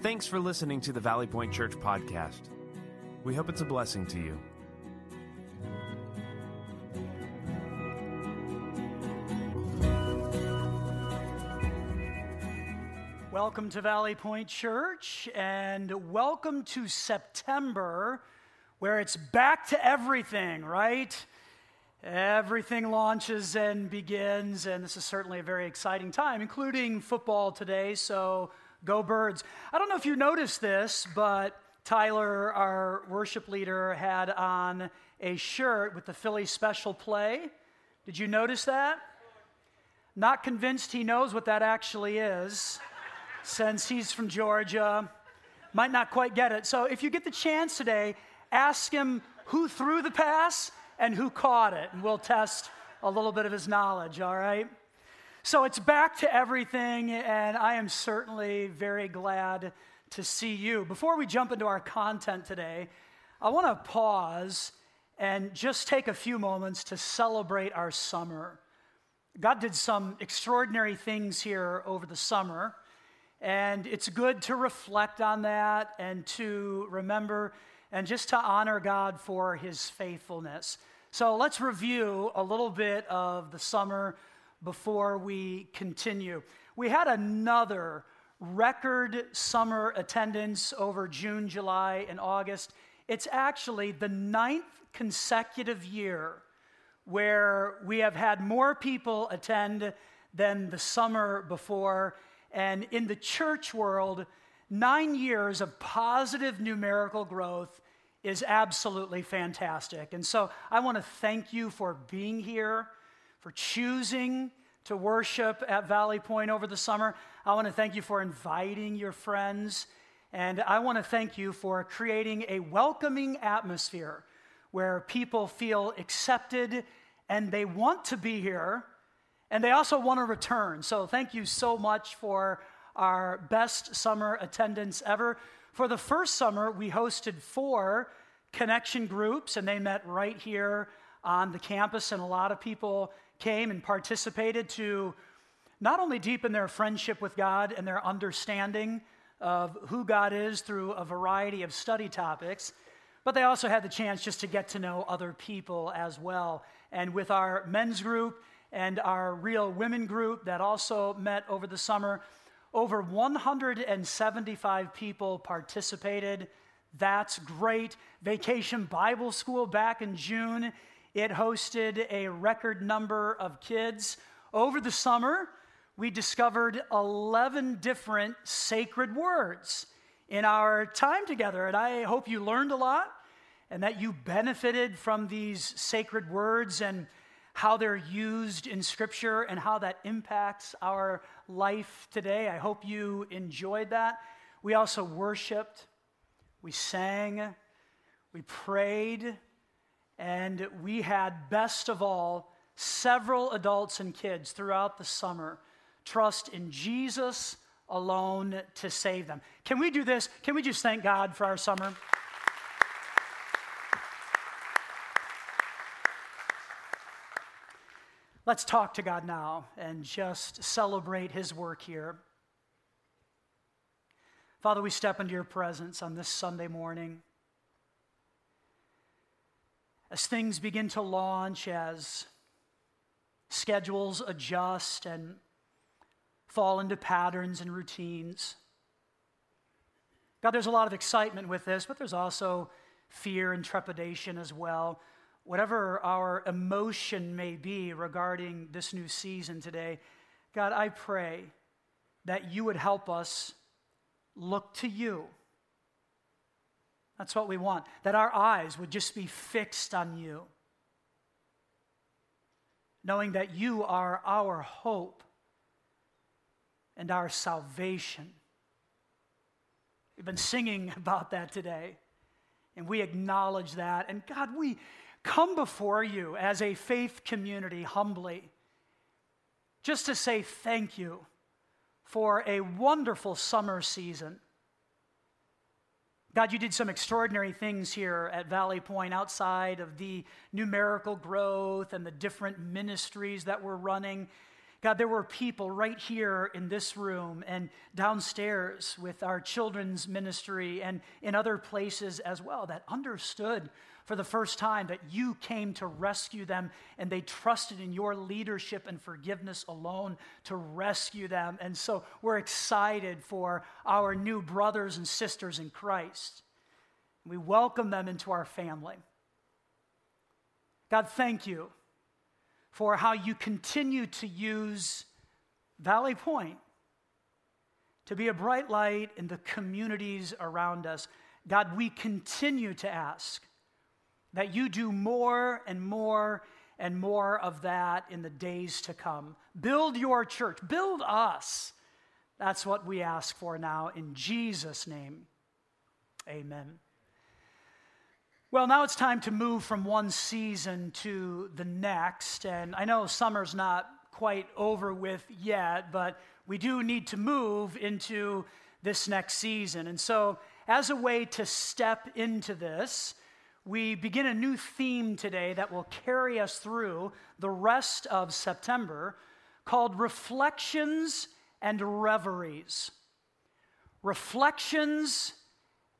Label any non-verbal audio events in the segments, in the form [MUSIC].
Thanks for listening to the Valley Point Church podcast. We hope it's a blessing to you. Welcome to Valley Point Church and welcome to September, where it's back to everything, right? Everything launches and begins, and this is certainly a very exciting time, including football today. So go, birds. I don't know if you noticed this, but Tyler, our worship leader, had on a shirt with the Philly special play. Did you notice that? Not convinced he knows what that actually is since he's from Georgia. Might not quite get it. So if you get the chance today, ask him who threw the pass and who caught it, and we'll test a little bit of his knowledge, all right? So it's back to everything, and I am certainly very glad to see you. Before we jump into our content today, I want to pause and just take a few moments to celebrate our summer. God did some extraordinary things here over the summer. And it's good to reflect on that and to remember and just to honor God for his faithfulness. So let's review a little bit of the summer before we continue. We had another record summer attendance over June, July, and August. It's actually the ninth consecutive year where we have had more people attend than the summer before. And in the church world, nine years of positive numerical growth is absolutely fantastic. And so I want to thank you for being here, for choosing to worship at Valley Point over the summer. I want to thank you for inviting your friends. And I want to thank you for creating a welcoming atmosphere where people feel accepted and they want to be here and they also want to return. So thank you so much for our best summer attendance ever. For the first summer, we hosted four connection groups, and they met right here on the campus, and a lot of people came and participated to not only deepen their friendship with God and their understanding of who God is through a variety of study topics, but they also had the chance just to get to know other people as well. And with our men's group, and our Real Women group that also met over the summer. Over 175 people participated. That's great. Vacation Bible School back in June, it hosted a record number of kids. Over the summer, we discovered 11 different sacred words in our time together. And I hope you learned a lot and that you benefited from these sacred words and how they're used in Scripture and how that impacts our life today. I hope you enjoyed that. We also worshiped, we sang, we prayed, and we had, best of all, several adults and kids throughout the summer trust in Jesus alone to save them. Can we do this? Can we just thank God for our summer? Let's talk to God now and just celebrate His work here. Father, we step into your presence on this Sunday morning. As things begin to launch, as schedules adjust and fall into patterns and routines. God, there's a lot of excitement with this, but there's also fear and trepidation as well whatever our emotion may be regarding this new season today, God, I pray that you would help us look to you. That's what we want, that our eyes would just be fixed on you, knowing that you are our hope and our salvation. We've been singing [LAUGHS] about that today, and we acknowledge that. And God, we come before you as a faith community humbly just to say thank you for a wonderful summer season. God, you did some extraordinary things here at Valley Point outside of the numerical growth and the different ministries that we're running. God, there were people right here in this room and downstairs with our children's ministry and in other places as well that understood for the first time that you came to rescue them and they trusted in your leadership and forgiveness alone to rescue them. And so we're excited for our new brothers and sisters in Christ. We welcome them into our family. God, thank you for how you continue to use Valley Point to be a bright light in the communities around us. God, we continue to ask that you do more and more and more of that in the days to come. Build your church, build us. That's what we ask for now in Jesus' name. Amen. Well, now it's time to move from one season to the next. And I know summer's not quite over with yet, but we do need to move into this next season. And so, as a way to step into this, we begin a new theme today that will carry us through the rest of September called Reflections and Reveries. Reflections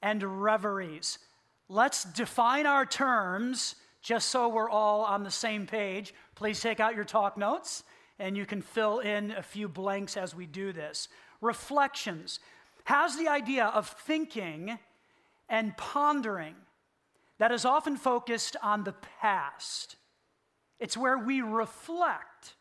and Reveries. Let's define our terms just so we're all on the same page. Please take out your talk notes and you can fill in a few blanks as we do this. Reflections has the idea of thinking and pondering that is often focused on the past. It's where we reflect.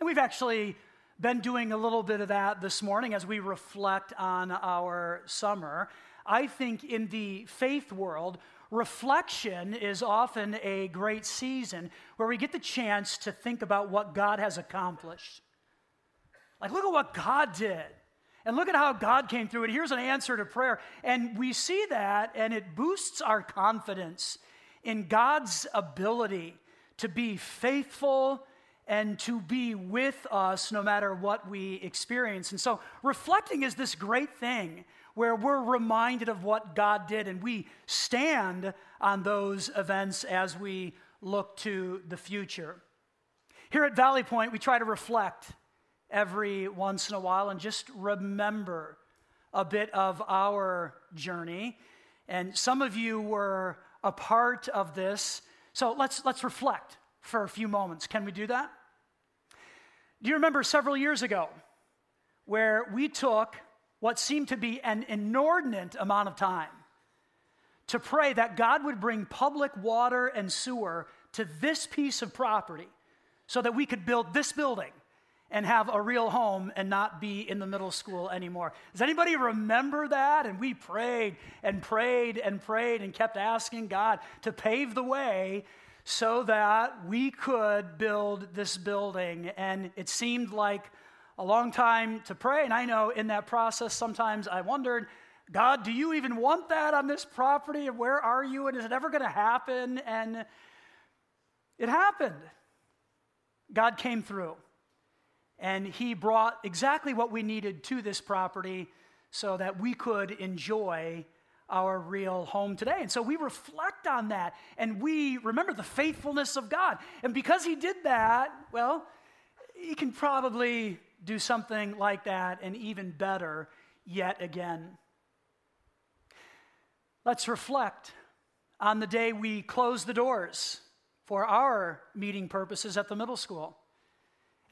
And we've actually been doing a little bit of that this morning as we reflect on our summer. I think in the faith world, reflection is often a great season where we get the chance to think about what God has accomplished. Like, look at what God did. And look at how God came through. it. here's an answer to prayer. And we see that, and it boosts our confidence in God's ability to be faithful and to be with us no matter what we experience. And so, reflecting is this great thing where we're reminded of what God did and we stand on those events as we look to the future. Here at Valley Point, we try to reflect every once in a while and just remember a bit of our journey. And some of you were a part of this. So let's, let's reflect for a few moments. Can we do that? Do you remember several years ago where we took what seemed to be an inordinate amount of time to pray that God would bring public water and sewer to this piece of property so that we could build this building and have a real home and not be in the middle school anymore. Does anybody remember that? And we prayed and prayed and prayed and kept asking God to pave the way so that we could build this building. And it seemed like a long time to pray. And I know in that process, sometimes I wondered, God, do you even want that on this property? And where are you? And is it ever going to happen? And it happened. God came through. And He brought exactly what we needed to this property so that we could enjoy our real home today. And so we reflect on that and we remember the faithfulness of God. And because He did that, well, He can probably do something like that and even better yet again. Let's reflect on the day we closed the doors for our meeting purposes at the middle school.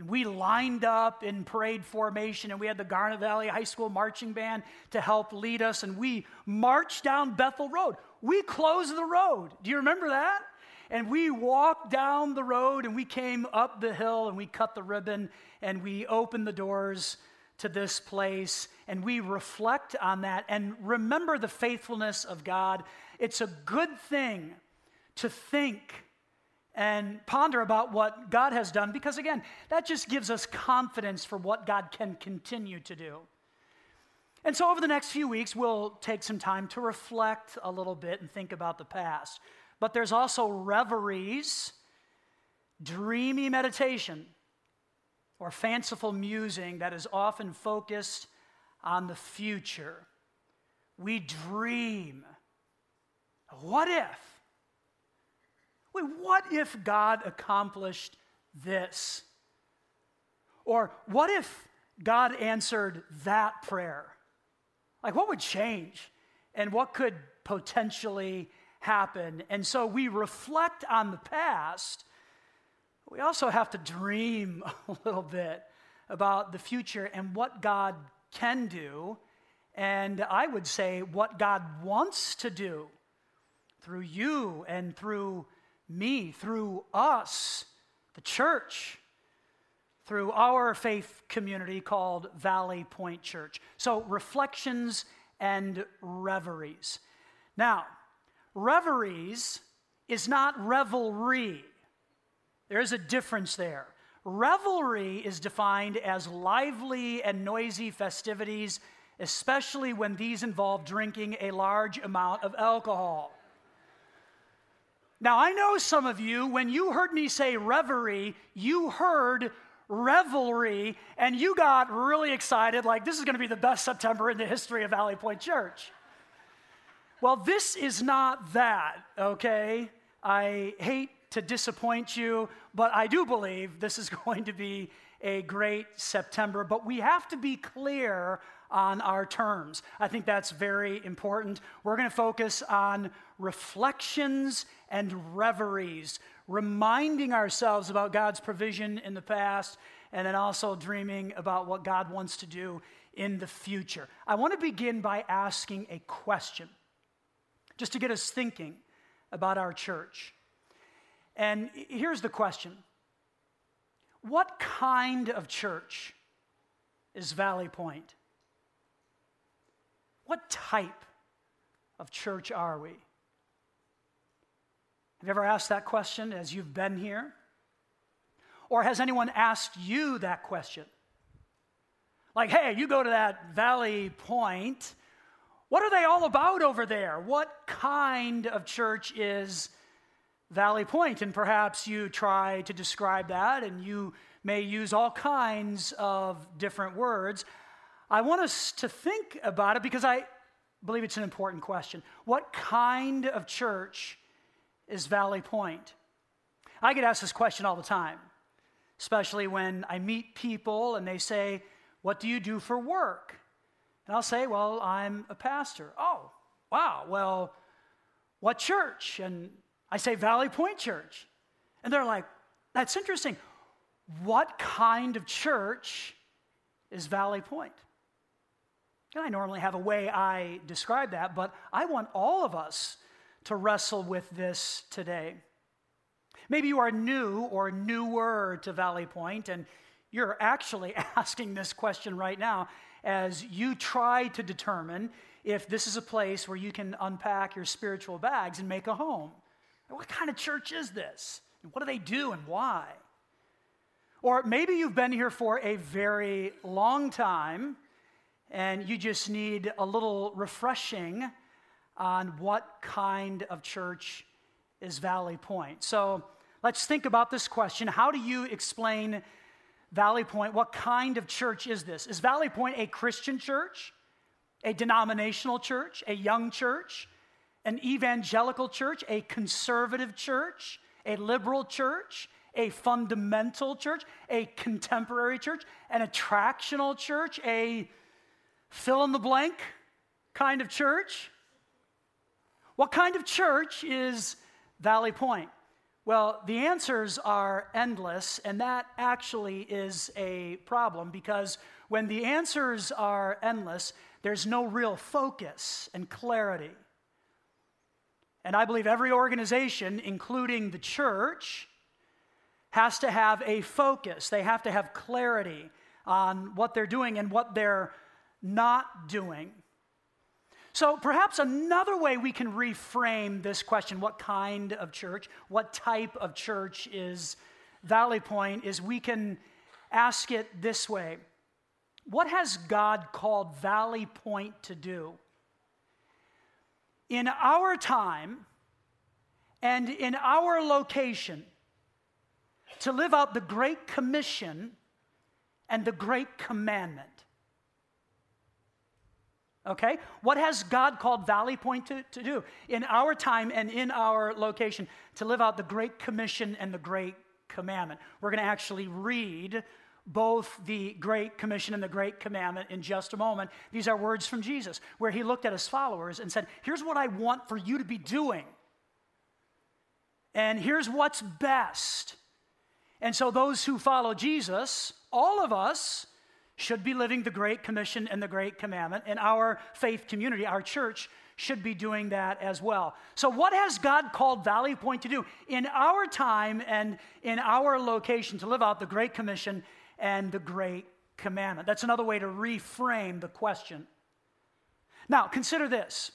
And we lined up in parade formation, and we had the Garnet Valley High School marching band to help lead us, and we marched down Bethel Road. We closed the road. Do you remember that? And we walked down the road and we came up the hill and we cut the ribbon and we opened the doors to this place and we reflect on that and remember the faithfulness of God. It's a good thing to think and ponder about what God has done because, again, that just gives us confidence for what God can continue to do. And so, over the next few weeks, we'll take some time to reflect a little bit and think about the past. But there's also reveries, dreamy meditation, or fanciful musing that is often focused on the future. We dream. What if? Wait, what if God accomplished this? Or what if God answered that prayer? Like, what would change? And what could potentially happen? And so we reflect on the past. We also have to dream [LAUGHS] a little bit about the future and what God can do. And I would say what God wants to do through you and through me, through us, the church through our faith community called Valley Point Church. So, reflections and reveries. Now, reveries is not revelry. There is a difference there. Revelry is defined as lively and noisy festivities, especially when these involve drinking a large amount of alcohol. Now, I know some of you, when you heard me say reverie, you heard revelry, and you got really excited, like, this is going to be the best September in the history of Valley Point Church. Well, this is not that, okay? I hate to disappoint you, but I do believe this is [LAUGHS] going to be a great September. But we have to be clear on our terms. I think that's very important. We're going to focus on reflections and reveries reminding ourselves about God's provision in the past, and then also dreaming about what God wants to do in the future. I want to begin by asking a question, just to get us thinking about our church. And here's the question What kind of church is Valley Point? What type of church are we? Have you ever asked that question as you've been here? Or has anyone asked you that question? Like, hey, you go to that Valley Point. What are they all about over there? What kind of church is Valley Point? And perhaps you try to describe that and you may use all kinds of different words. I want us to think about it because I believe it's an important question. What kind of church is Valley Point? I get asked this question all the time, especially when I meet people and they say, What do you do for work? And I'll say, Well, I'm a pastor. Oh, wow. Well, what church? And I say, Valley Point Church. And they're like, That's interesting. What kind of church is Valley Point? And I normally have a way I describe that, but I want all of us to wrestle with this today. Maybe you are new or newer to Valley Point, and you're actually [LAUGHS] asking this question right now as you try to determine if this is a place where you can unpack your spiritual bags and make a home. What kind of church is this? What do they do and why? Or maybe you've been here for a very long time and you just need a little refreshing on what kind of church is Valley Point. So let's think about this question. How do you explain Valley Point? What kind of church is this? Is Valley Point a Christian church, a denominational church, a young church, an evangelical church, a conservative church, a liberal church, a fundamental church, a contemporary church, an attractional church, a fill in the blank kind of church? What kind of church is Valley Point? Well, the answers are endless, and that actually is a problem because when the answers are endless, there's no real focus and clarity. And I believe every organization, including the church, has to have a focus. They have to have clarity on what they're doing and what they're not doing. So, perhaps another way we can reframe this question what kind of church, what type of church is Valley Point, is we can ask it this way What has God called Valley Point to do? In our time and in our location, to live out the Great Commission and the Great Commandment. Okay? What has God called Valley Point to, to do in our time and in our location to live out the Great Commission and the Great Commandment? We're going to actually read both the Great Commission and the Great Commandment in just a moment. These are words from Jesus, where he looked at his followers and said, Here's what I want for you to be doing. And here's what's best. And so, those who follow Jesus, all of us, should be living the Great Commission and the Great Commandment. And our faith community, our church, should be doing that as well. So, what has God called Valley Point to do in our time and in our location to live out the Great Commission and the Great Commandment? That's another way to reframe the question. Now, consider this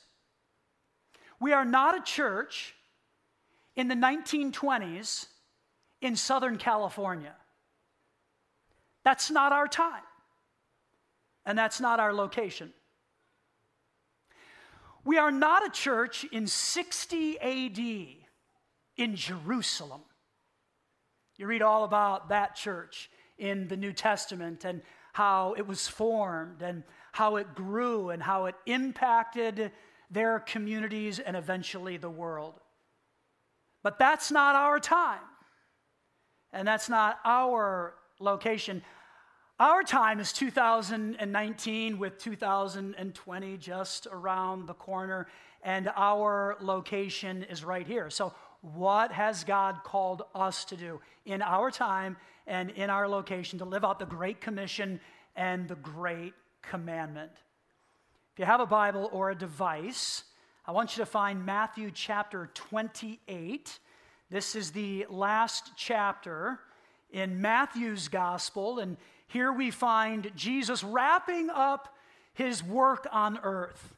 we are not a church in the 1920s in Southern California. That's not our time, and that's not our location. We are not a church in 60 AD in Jerusalem. You read all about that church in the New Testament and how it was formed and how it grew and how it impacted their communities and eventually the world. But that's not our time, and that's not our location. Our time is 2019 with 2020 just around the corner, and our location is right here. So, what has God called us to do in our time and in our location to live out the Great Commission and the Great Commandment? If you have a Bible or a device, I want you to find Matthew chapter 28. This is the last chapter in Matthew's gospel, and here we find Jesus wrapping up his work on earth.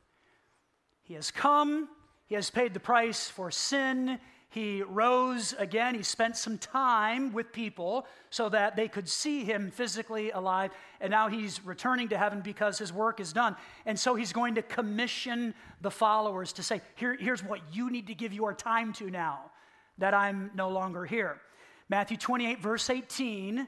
He has come, he has paid the price for sin. He rose again. He spent some time with people so that they could see him physically alive. And now he's returning to heaven because his work is done. And so he's going to commission the followers to say, Here, Here's what you need to give your time to now that I'm no longer here. Matthew 28, verse 18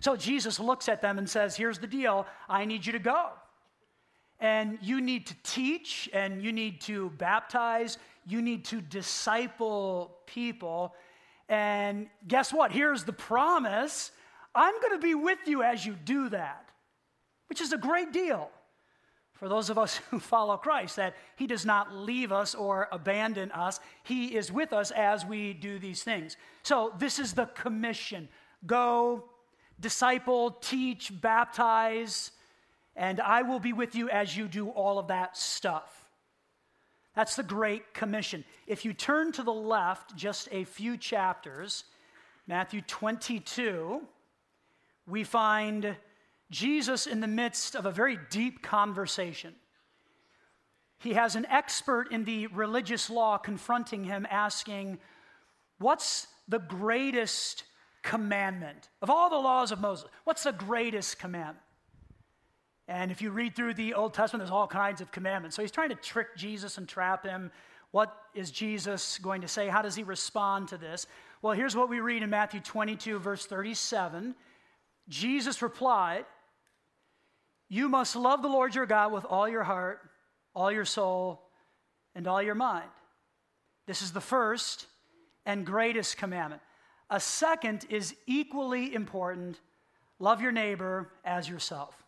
So Jesus looks at them and says, Here's the deal I need you to go. And you need to teach, and you need to baptize, you need to disciple people. And guess what? Here's the promise I'm going to be with you as you do that, which is a great deal for those of us [LAUGHS] who follow Christ, that He does not leave us or abandon us. He is with us as we do these things. So, this is the commission go disciple, teach, baptize, and I will be with you as you do all of that stuff. That's the Great Commission. If you turn to the left just a few chapters, Matthew 22, we find Jesus in the midst of a very deep conversation. He has an expert in the religious law confronting him, asking, What's the greatest commandment? Of all the laws of Moses, what's the greatest commandment? And if you read through the Old Testament, there's all kinds of commandments. So he's trying to trick Jesus and trap him. What is Jesus going to say? How does he respond to this? Well, here's what we read in Matthew 22, verse 37. Jesus replied, You must love the Lord your God with all your heart, all your soul, and all your mind. This is the first and greatest commandment. A second is equally important love your neighbor as yourself.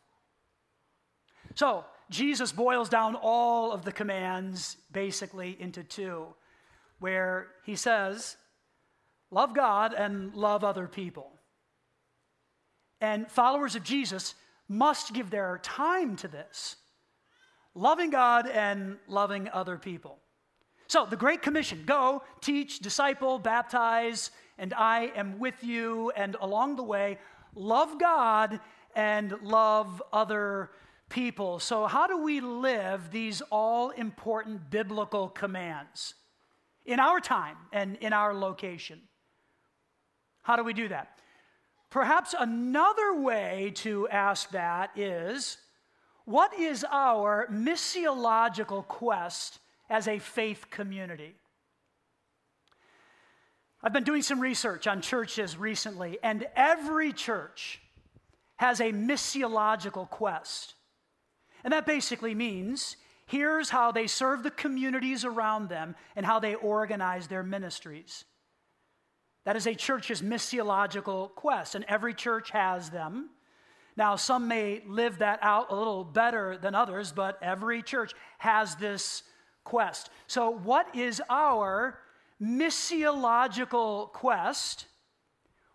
So, Jesus boils down all of the commands basically into two, where he says, Love God and love other people. And followers of Jesus must give their time to this loving God and loving other people. So, the Great Commission go, teach, disciple, baptize, and I am with you. And along the way, love God and love other people. So, how do we live these all important biblical commands in our time and in our location? How do we do that? Perhaps another way to ask that is what is our missiological quest as a faith community? I've been doing some research on churches recently, and every church has a missiological quest. And that basically means here's how they serve the communities around them and how they organize their ministries. That is a church's missiological quest, and every church has them. Now, some may live that out a little better than others, but every church has this quest. So, what is our missiological quest?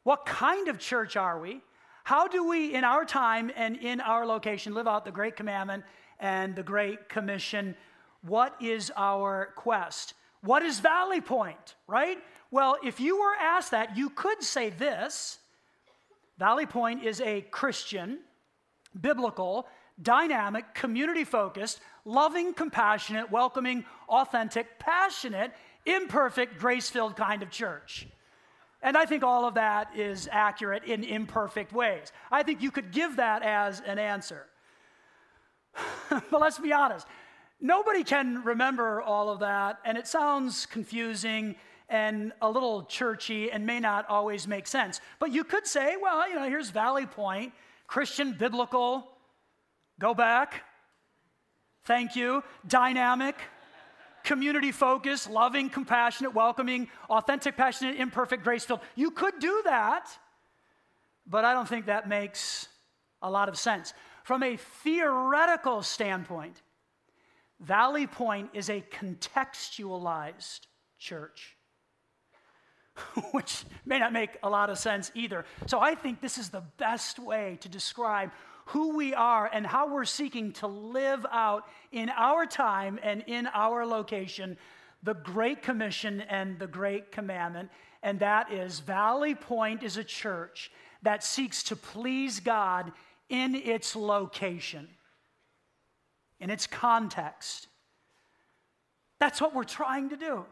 What kind of church are we? How do we, in our time and in our location, live out the Great Commandment and the Great Commission? What is our quest? What is Valley Point, right? Well, if you were asked that, you could say this Valley Point is a Christian, biblical, dynamic, community focused, loving, compassionate, welcoming, authentic, passionate, imperfect, grace filled kind of church. And I think all of that is accurate in imperfect ways. I think you could give that as an answer. [LAUGHS] but let's be honest nobody can remember all of that, and it sounds confusing and a little churchy and may not always make sense. But you could say, well, you know, here's Valley Point, Christian, biblical, go back, thank you, dynamic, community focused, loving, compassionate, welcoming, authentic, passionate, imperfect, grace filled. You could do that, but I don't think that makes a lot of sense. From a theoretical standpoint, Valley Point is a contextualized church. [LAUGHS] which may not make a lot of sense either. So I think this is the best way to describe who we are and how we're seeking to live out in our time and in our location the Great Commission and the Great Commandment. And that is Valley Point is a church that seeks to please God in its location, in its context. That's what we're trying to do.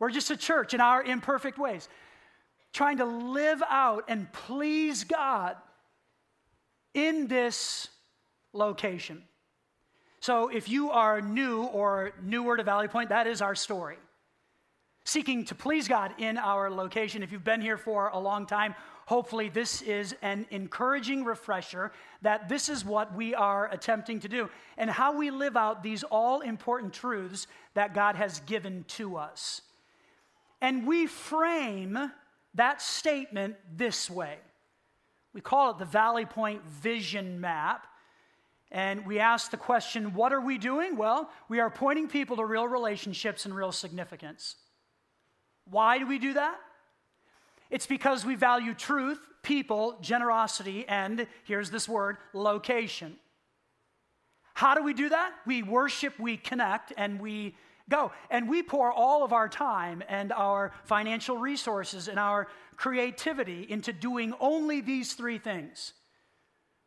We're just a church in our imperfect ways, trying to live out and please God in this location. So if you are new or newer to Valley Point, that is our story. Seeking to please God in our location. If you've been here for a long time, hopefully this is an encouraging refresher that this is what we are attempting to do and how we live out these all important truths that God has given to us. And we frame that statement this way. We call it the Valley Point Vision Map. And we ask the question, what are we doing? Well, we are pointing people to real relationships and real significance. Why do we do that? It's because we value truth, people, generosity, and here's this word location. How do we do that? We worship, we connect, and we go. And we pour all of our time and our financial resources and our creativity into doing only these three things.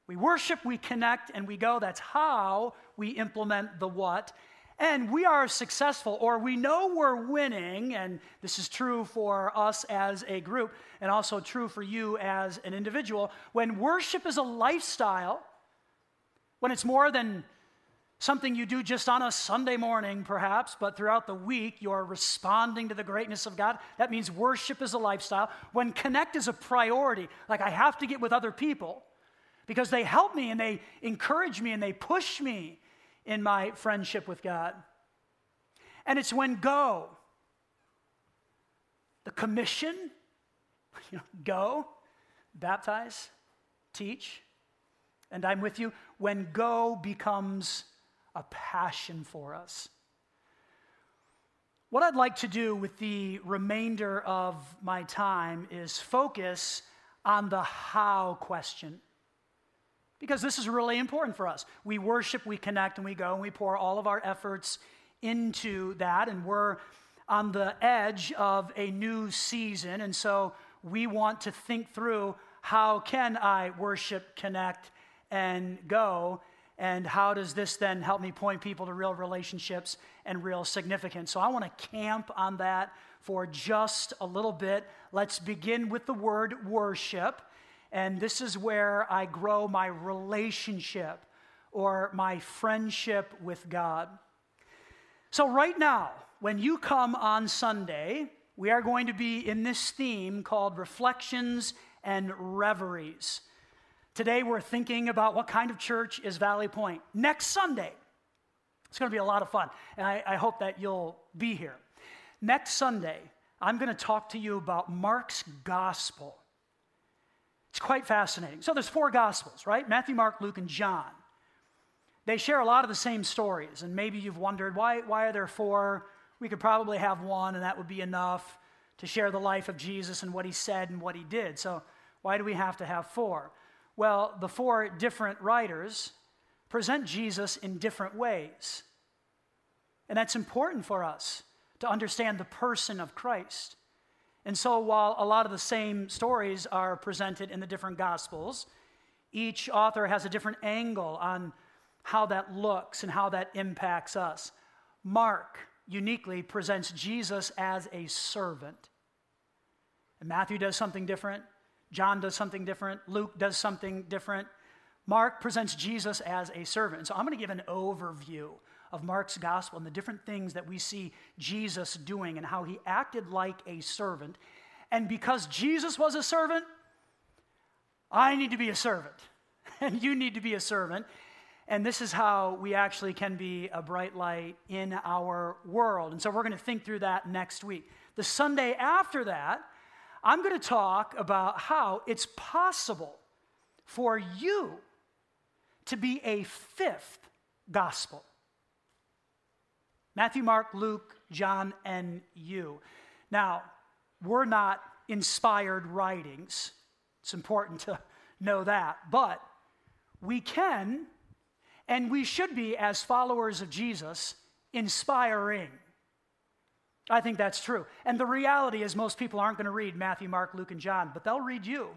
We worship, we connect, and we go. That's how we implement the what. And we are successful, or we know we're winning, and this is true for us as a group, and also true for you as an individual. When worship is a lifestyle, when it's more than something you do just on a Sunday morning, perhaps, but throughout the week you're responding to the greatness of God. That means worship is a lifestyle. When connect is a priority, like I have to get with other people because they help me and they encourage me and they push me in my friendship with God. And it's when go, the commission, [LAUGHS] you know, go, baptize, teach, and I'm with you, when go becomes a passion for us. What I'd like to do with the remainder of my time is focus on the how question. Because this is really important for us. We worship, we connect, and we go, and we pour all of our efforts into that, and we're on the edge of a new season, and so we want to think through how can I worship, connect, and go and how does this then help me point people to real relationships and real significance? So I want to camp on that for just a little bit. Let's begin with the word worship. And this is where I grow my relationship or my friendship with God. So, right now, when you come on Sunday, we are going to be in this theme called Reflections and Reveries. Today, we're thinking about what kind of church is Valley Point. Next Sunday, it's going to be a lot of fun, and I, I hope that you'll be here. Next Sunday, I'm going to talk to you about Mark's gospel. It's quite fascinating. So there's four gospels, right? Matthew, Mark, Luke, and John. They share a lot of the same stories, and maybe you've wondered why, why are there four? We could probably have one, and that would be enough to share the life of Jesus and what he said and what he did. So why do we have to have four? Well, the four different writers present Jesus in different ways. And that's important for us to understand the person of Christ. And so, while a lot of the same stories are presented in the different Gospels, each author has a different angle on how that looks and how that impacts us. Mark uniquely presents Jesus as a servant. And Matthew does something different. John does something different. Luke does something different. Mark presents Jesus as a servant. So I'm going to give an overview of Mark's gospel and the different things that we see Jesus doing and how he acted like a servant. And because Jesus was a servant, I need to be a servant, [LAUGHS] and you need to be a servant. And this is how we actually can be a bright light in our world. And so we're going to think through that next week. The Sunday after that, I'm going to talk about how it's possible for you to be a fifth gospel. Matthew, Mark, Luke, John, and you. Now, we're not inspired writings. It's important to know that. But we can and we should be, as followers of Jesus, inspiring. I think that's true. And the reality is, most people aren't going to read Matthew, Mark, Luke, and John, but they'll read you.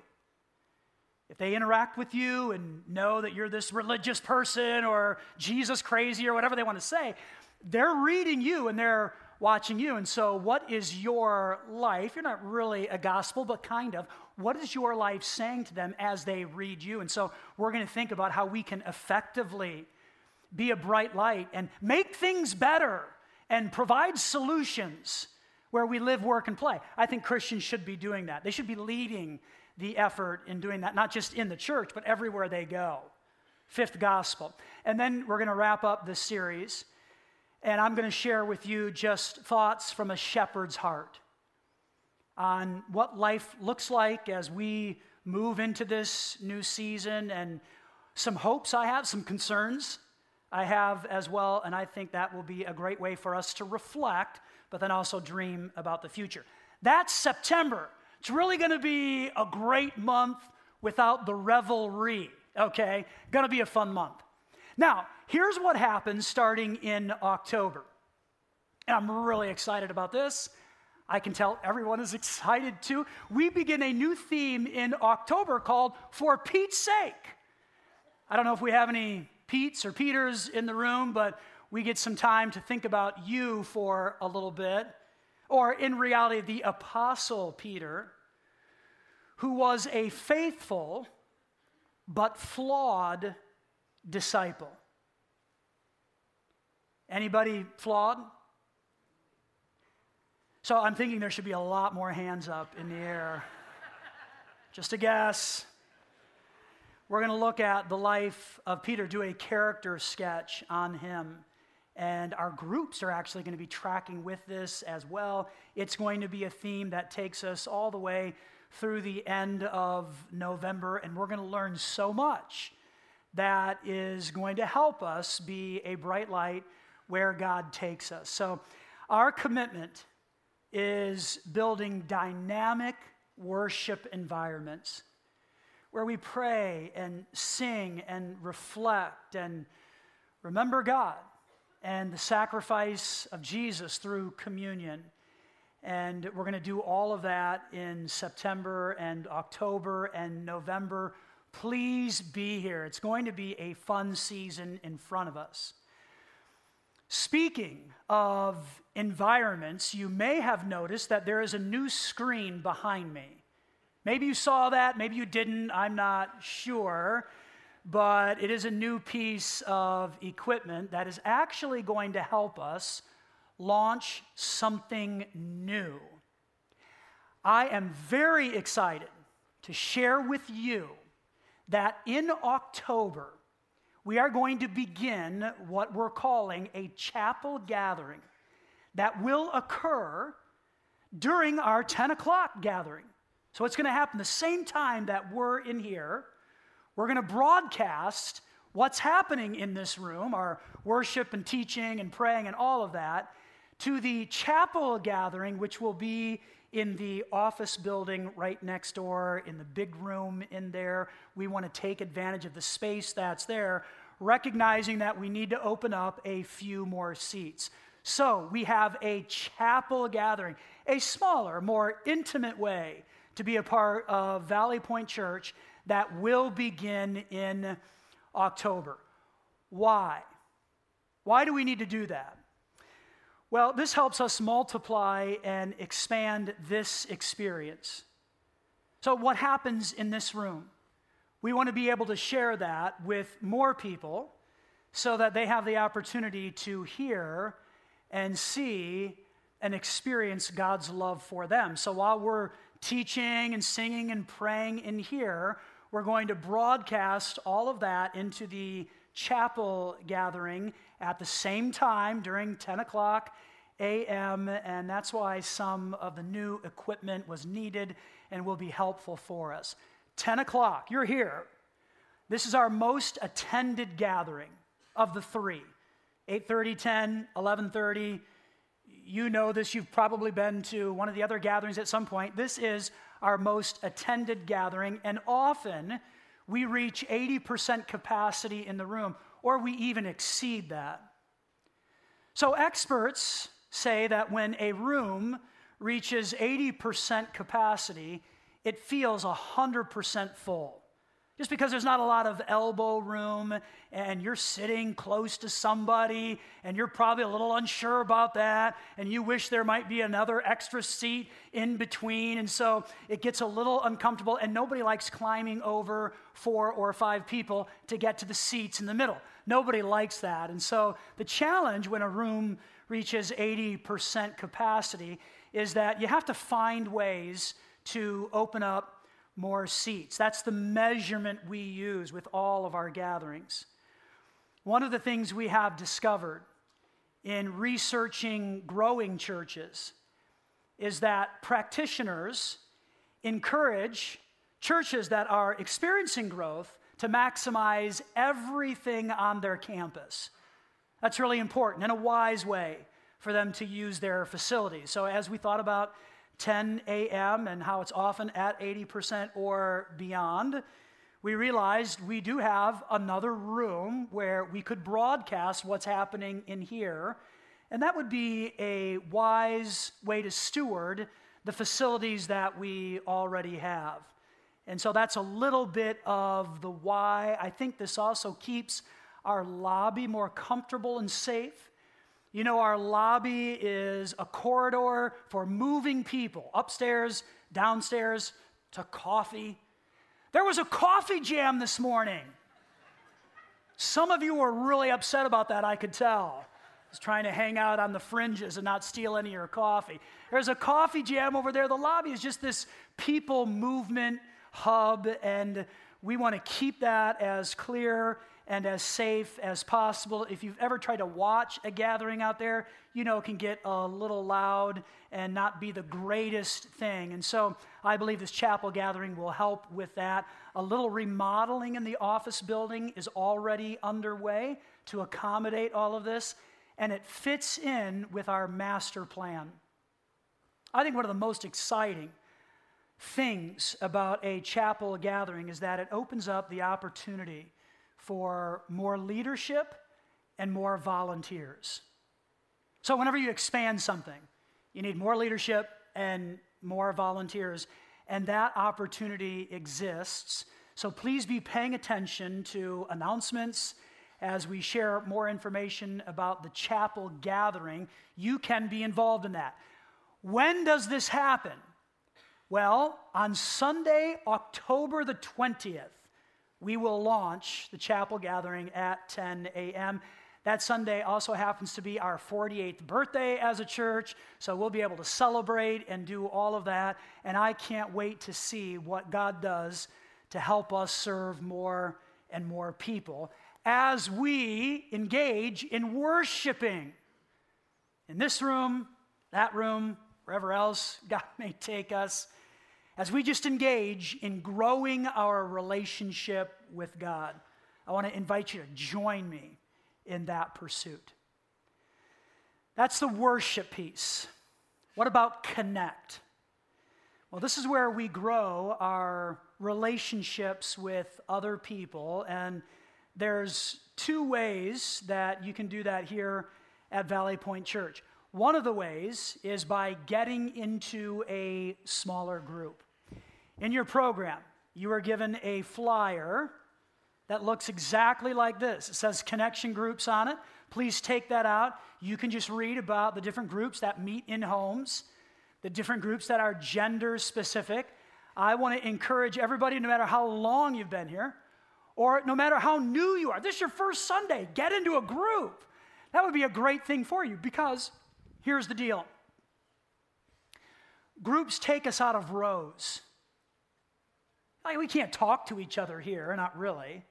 If they interact with you and know that you're this religious person or Jesus crazy or whatever they want to say, they're reading you and they're watching you. And so, what is your life? You're not really a gospel, but kind of. What is your life saying to them as they read you? And so, we're going to think about how we can effectively be a bright light and make things better and provide solutions where we live, work, and play. I think Christians should be doing that. They should be leading the effort in doing that, not just in the church, but everywhere they go. Fifth gospel. And then we're going to wrap up this series and I'm going to share with you just thoughts from a shepherd's heart on what life looks like as we move into this new season and some hopes I have, some concerns I have as well. And I think that will be a great way for us to reflect, but then also dream about the future. That's September. It's really going to be a great month without the revelry, okay? Going to be a fun month. Now, here's what happens starting in October. And I'm really excited about this. I can tell everyone is [LAUGHS] excited too. We begin a new theme in October called For Pete's Sake. I don't know if we have any Pete's or Peters in the room, but we get some time to think about you for a little bit. Or in reality, the Apostle Peter, who was a faithful but flawed disciple. Anybody flawed? So I'm thinking there should be a lot more hands up in the air. Just a guess. We're going to look at the life of Peter, do a character sketch on him. And our groups are actually going to be tracking with this as well. It's going to be a theme that takes us all the way through the end of November, and we're going to learn so much that is going to help us be a bright light where God takes us. So, our commitment is building dynamic worship environments where we pray and sing and reflect and remember God and the sacrifice of Jesus through communion. And we're going to do all of that in September and October and November Please be here. It's going to be a fun season in front of us. Speaking of environments, you may have noticed that there is a new screen behind me. Maybe you saw that, maybe you didn't, I'm not sure. But it is a new piece of equipment that is actually going to help us launch something new. I am very excited to share with you that in October, we are going to begin what we're calling a chapel gathering that will occur during our 10 o'clock gathering. So it's going to happen the same time that we're in here. We're going to broadcast what's happening in this room, our worship and teaching and praying and all of that, to the chapel gathering, which will be in the office building right next door, in the big room in there. We want to take advantage of the space that's there, recognizing that we need to open up a few more seats. So we have a chapel gathering, a smaller, more intimate way to be a part of Valley Point Church that will begin in October. Why? Why do we need to do that? Well, this helps us multiply and expand this experience. So, what happens in this room? We want to be able to share that with more people so that they have the opportunity to hear and see and experience God's love for them. So, while we're teaching and singing and praying in here, we're going to broadcast all of that into the chapel gathering at the same time during 10 o'clock a.m., and that's why some of the new equipment was needed and will be helpful for us. 10 o'clock, you're here. This is our most attended gathering of the three 8.30 10 11.30 you know this you've probably been to one of the other gatherings at some point this is our most attended gathering and often we reach 80% capacity in the room or we even exceed that so experts say that when a room reaches 80% capacity, it feels 100% full. Just because there's not a lot of elbow room and you're sitting close to somebody and you're probably a little unsure about that and you wish there might be another extra seat in between. And so it gets a little uncomfortable and nobody likes climbing over four or five people to get to the seats in the middle. Nobody likes that. And so the challenge when a room reaches 80% capacity is that you have to find ways to open up more seats. That's the measurement we use with all of our gatherings. One of the things we have discovered in researching growing churches is that practitioners encourage churches that are experiencing growth to maximize everything on their campus. That's really important in a wise way for them to use their facilities. So, as we thought about 10 a.m. and how it's often at 80% or beyond, we realized we do have another room where we could broadcast what's happening in here. And that would be a wise way to steward the facilities that we already have. And so that's a little bit of the why. I think this also keeps our lobby more comfortable and safe. You know, our lobby is a corridor for moving people upstairs, downstairs, to coffee. There was a coffee jam this morning. Some of you were really upset about that, I could tell. I was trying to hang out on the fringes and not steal any of your coffee. There's a coffee jam over there. The lobby is just this people movement hub, and we want to keep that as clear and as safe as possible. If you've ever tried to watch a gathering out there, you know it can get a little loud and not be the greatest thing. And so I believe this chapel gathering will help with that. A little remodeling in the office building is already underway to accommodate all of this, and it fits in with our master plan. I think one of the most exciting things about a chapel gathering is that it opens up the opportunity for more leadership and more volunteers. So, whenever you expand something, you need more leadership and more volunteers, and that opportunity exists. So, please be paying attention to announcements as we share more information about the chapel gathering, you can be involved in that. When does this happen? Well, on Sunday, October the 20th, we will launch the chapel gathering at 10 a.m. That Sunday also happens to be our 48th birthday as a church, so we'll be able to celebrate and do all of that. And I can't wait to see what God does to help us serve more and more people as we engage in worshiping. In this room, that room, wherever else [LAUGHS] God may take us, as we just engage in growing our relationship with God. I want to invite you to join me in that pursuit. That's the worship piece. What about connect? Well, this is where we grow our relationships with other people, and there's two ways that you can do that here at Valley Point Church. One of the ways is by getting into a smaller group. In your program, you are given a flyer that looks exactly like this. It says connection groups on it. Please take that out. You can just read about the different groups that meet in homes, the different groups that are gender specific. I want to encourage everybody, no matter how long you've been here, or no matter how new you are, this is your first Sunday, get into a group. That would be a great thing for you because here's the deal groups take us out of rows. Like, we can't talk to each other here, not really.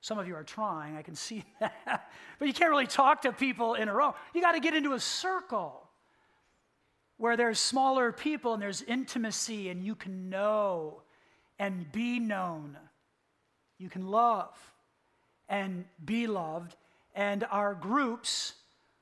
Some of you are trying, I can see [LAUGHS] that. but you can't really talk to people in a row. You got to get into a circle where there's smaller people and there's intimacy and you can know and be known. You can love and be loved. And our groups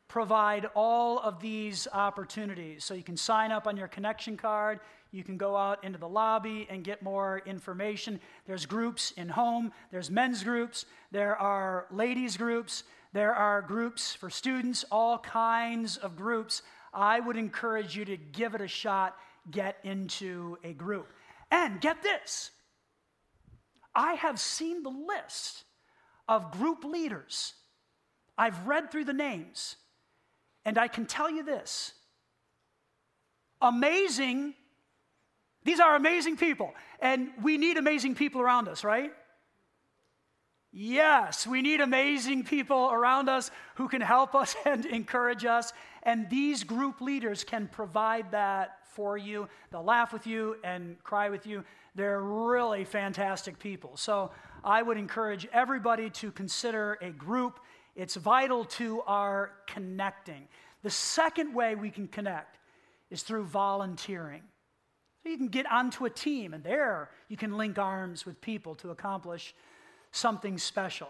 provide all of these opportunities. So you can sign up on your connection card. You can go out into the lobby and get more information. There's groups in home, there's men's groups, there are ladies' groups, there are groups for students, all kinds of groups. I would encourage you to give it a shot, get into a group. And get this I have seen the list of group leaders. I've read through the names, and I can tell you this amazing these are amazing people, and we need amazing people around us, right? Yes, we need amazing people around us who can help us [LAUGHS] and encourage us, and these group leaders can provide that for you. They'll laugh with you and cry with you. They're really fantastic people. So I would encourage everybody to consider a group. It's vital to our connecting. The second way we can connect is through volunteering. So you can get onto a team, and there you can link arms with people to accomplish something special.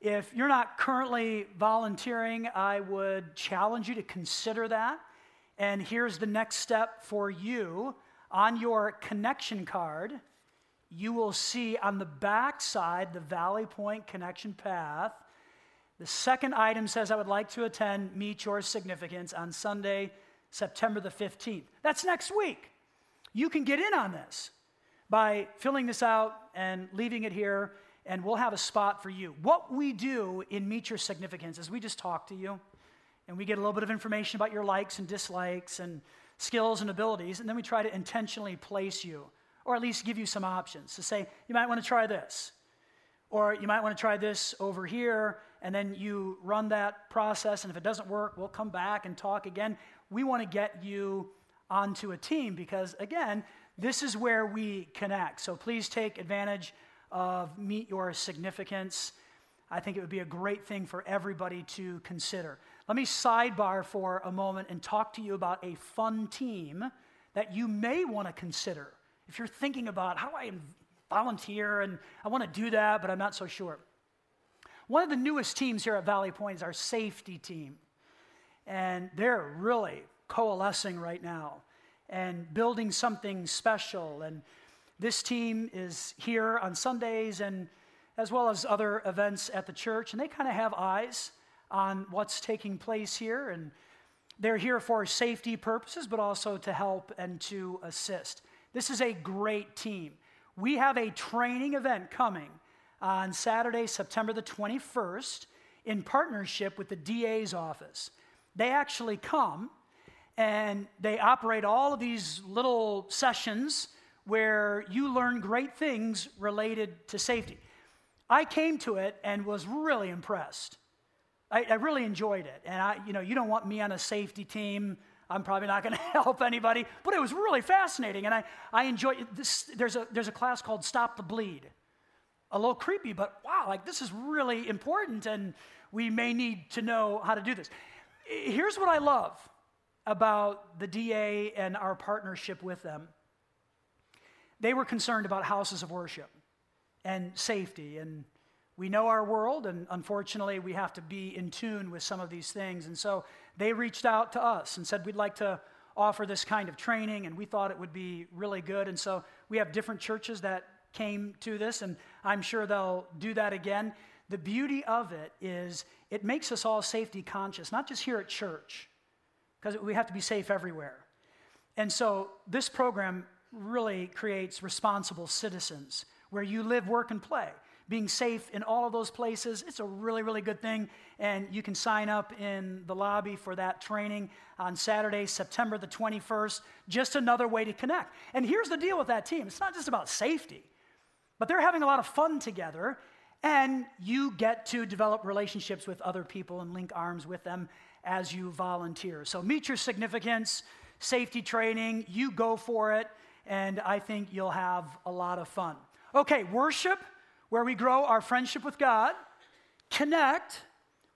If you're not currently volunteering, I would challenge you to consider that. And here's the next step for you on your connection card. You will see on the back side the Valley Point connection path. The second item says, I would like to attend Meet Your Significance on Sunday, September the 15th. That's next week. You can get in on this by filling this out and leaving it here, and we'll have a spot for you. What we do in Meet Your Significance is we just talk to you, and we get a little bit of information about your likes and dislikes and skills and abilities, and then we try to intentionally place you, or at least give you some options to say, you might want to try this, or you might want to try this over here, and then you run that process, and if it doesn't work, we'll come back and talk again. We want to get you onto a team because, again, this is where we connect. So please take advantage of Meet Your Significance. I think it would be a great thing for everybody to consider. Let me sidebar for a moment and talk to you about a fun team that you may want to consider. If you're thinking about how do I volunteer and I want to do that, but I'm not so sure. One of the newest teams here at Valley Point is our safety team. And they're really coalescing right now and building something special. And this team is here on Sundays and as well as other events at the church, and they kind of have eyes on what's taking place here. And they're here for safety purposes, but also to help and to assist. This is a great team. We have a training event coming on Saturday, September the 21st, in partnership with the DA's office. They actually come and they operate all of these little sessions where you learn great things related to safety. I came to it and was really impressed. I, I really enjoyed it. And I, you know, you don't want me on a safety team. I'm probably not going [LAUGHS] to help anybody, but it was really fascinating. And I, I enjoyed this. There's a, there's a class called Stop the Bleed. A little creepy, but wow, like this is really important, and we may need to know how to do this. Here's what I love about the DA and our partnership with them they were concerned about houses of worship and safety. And we know our world, and unfortunately, we have to be in tune with some of these things. And so they reached out to us and said, We'd like to offer this kind of training, and we thought it would be really good. And so we have different churches that came to this, and I'm sure they'll do that again. The beauty of it is it makes us all safety conscious, not just here at church, because we have to be safe everywhere. And so this program really creates responsible citizens where you live, work, and play. Being safe in all of those places, it's a really, really good thing. And you can sign up in the lobby for that training on Saturday, September the 21st. Just another way to connect. And here's the deal with that team it's not just about safety, but they're having a lot of fun together. And you get to develop relationships with other people and link arms with them as you volunteer. So meet your significance, safety training, you go for it and I think you'll have a lot of fun. Okay, worship, where we grow our friendship with God, connect,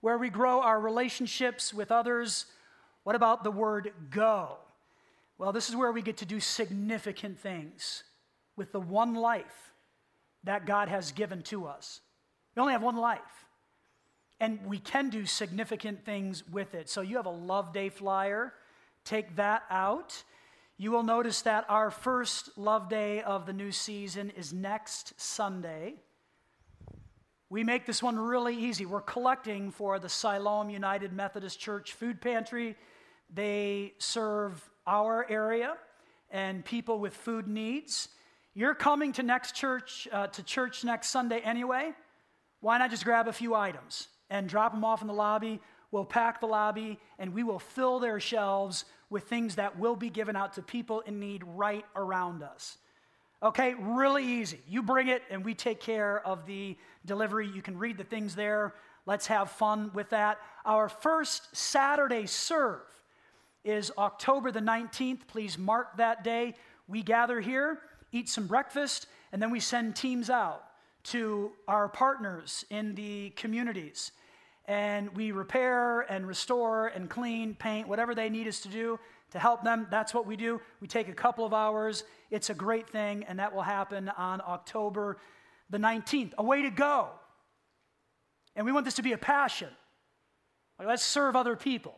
where we grow our relationships with others. What about the word go? Well, this is where we get to do significant things with the one life that God has given to us. We only have one life. And we can do significant things with it. So you have a Love Day flyer. Take that out. You will notice that our first love day of the new season is next Sunday. We make this one really easy. We're collecting for the Siloam United Methodist Church food pantry. They serve our area and people with food needs. You're coming to next church uh, to church next Sunday anyway. Why not just grab a few items and drop them off in the lobby? We'll pack the lobby and we will fill their shelves with things that will be given out to people in need right around us. Okay, really easy. You bring it and we take care of the delivery. You can read the things there. Let's have fun with that. Our first Saturday serve is October the 19th. Please mark that day. We gather here, eat some breakfast, and then we send teams out to our partners in the communities and we repair and restore and clean, paint, whatever they need us to do to help them. That's what we do. We take a couple of hours. It's a great thing, and that will happen on October the 19th. A way to go. And we want this to be a passion. Like, let's serve other people.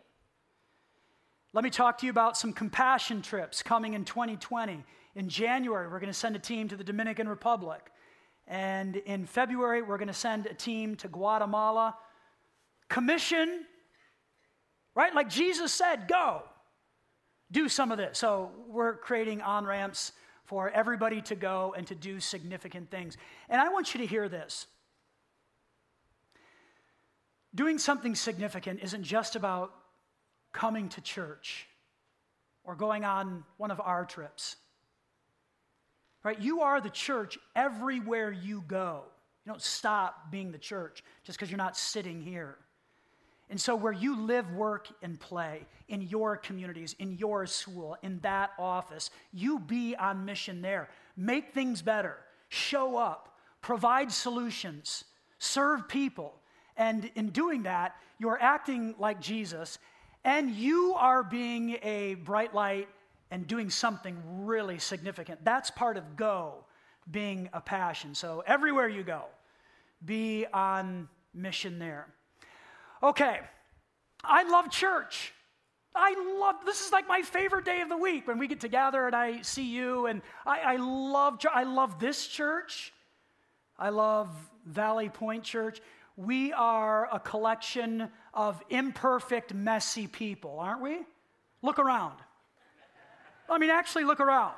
Let me talk to you about some compassion trips coming in 2020. In January, we're going to send a team to the Dominican Republic. And in February, we're going to send a team to Guatemala commission, right? Like Jesus said, go, do some of this. So we're creating on ramps for everybody to go and to do significant things. And I want you to hear this. Doing something significant isn't just about coming to church or going on one of our trips. Right? You are the church everywhere you go. You don't stop being the church just because you're not sitting here. And so, where you live, work, and play in your communities, in your school, in that office, you be on mission there. Make things better, show up, provide solutions, serve people. And in doing that, you're acting like Jesus, and you are being a bright light and doing something really significant. That's part of go, being a passion. So, everywhere you go, be on mission there. Okay, I love church. I love this is like my favorite day of the week when we get together and I see you and I, I love I love this church. I love Valley Point Church. We are a collection of imperfect, messy people, aren't we? Look around. I mean, actually, look around.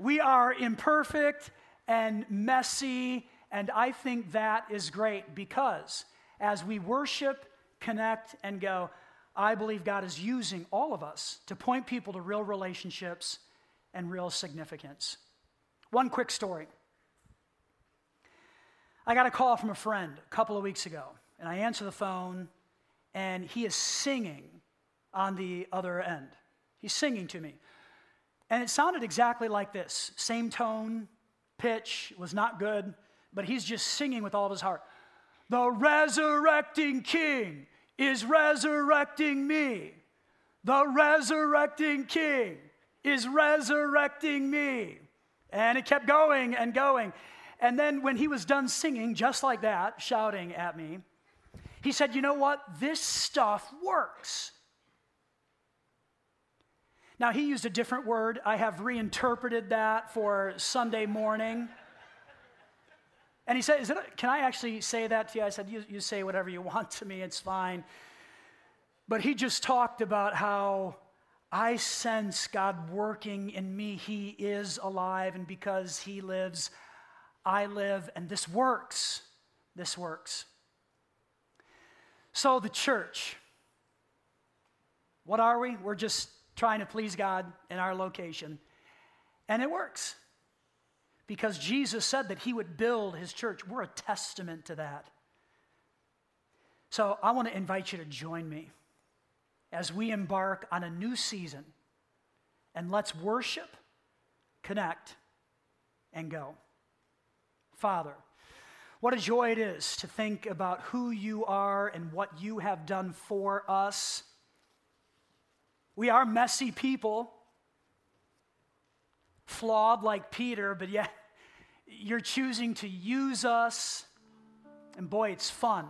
We are imperfect and messy And I think that is great because as we worship, connect, and go, I believe God is using all of us to point people to real relationships and real significance. One quick story. I got a call from a friend a couple of weeks ago, and I answer the phone, and he is singing on the other end. He's singing to me. And it sounded exactly like this same tone, pitch, was not good, but he's just singing with all of his heart. The resurrecting king is resurrecting me. The resurrecting king is resurrecting me. And it kept going and going. And then when he was done singing, just like that, shouting at me, he said, You know what? This stuff works. Now, he used a different word. I have reinterpreted that for Sunday morning. And he said, Is it, Can I actually say that to you? I said, you, you say whatever you [LAUGHS] want to me, it's fine. But he just talked about how I sense God working in me. He is alive, and because He lives, I live, and this works. This works. So, the church, what are we? We're just trying to please God in our location, and it works because Jesus said that He would build His church. We're a testament to that. So, I want to invite you to join me as we embark on a new season. And let's worship, connect, and go. Father, what a joy it is to think about who you are and what you have done for us. We are messy people, flawed like Peter, but yet you're choosing to use us. And boy, it's fun.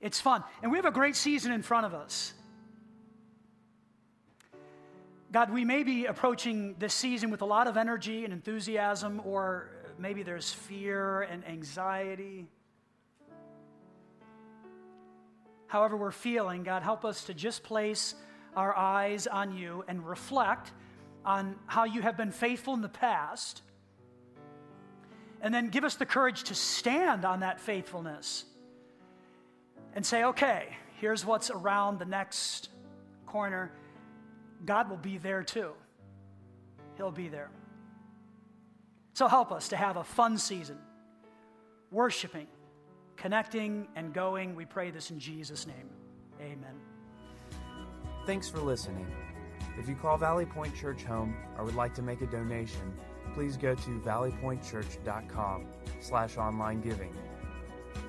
It's fun. And we have a great season in front of us. God, we may be approaching this season with a lot of energy and enthusiasm, or maybe there's fear and anxiety. However, we're feeling, God, help us to just place our eyes on you and reflect on how you have been faithful in the past. And then give us the courage to stand on that faithfulness and say, okay, here's what's around the next corner God will be there too. He'll be there. So help us to have a fun season, worshiping, connecting, and going. We pray this in Jesus' name. Amen. Thanks for listening. If you call Valley Point Church home or would like to make a donation, please go to valleypointchurch.com slash online giving.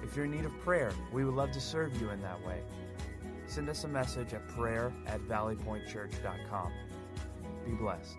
If you're in need of prayer, we would love to serve you in that way send us a message at prayer at valleypointchurch.com. Be blessed.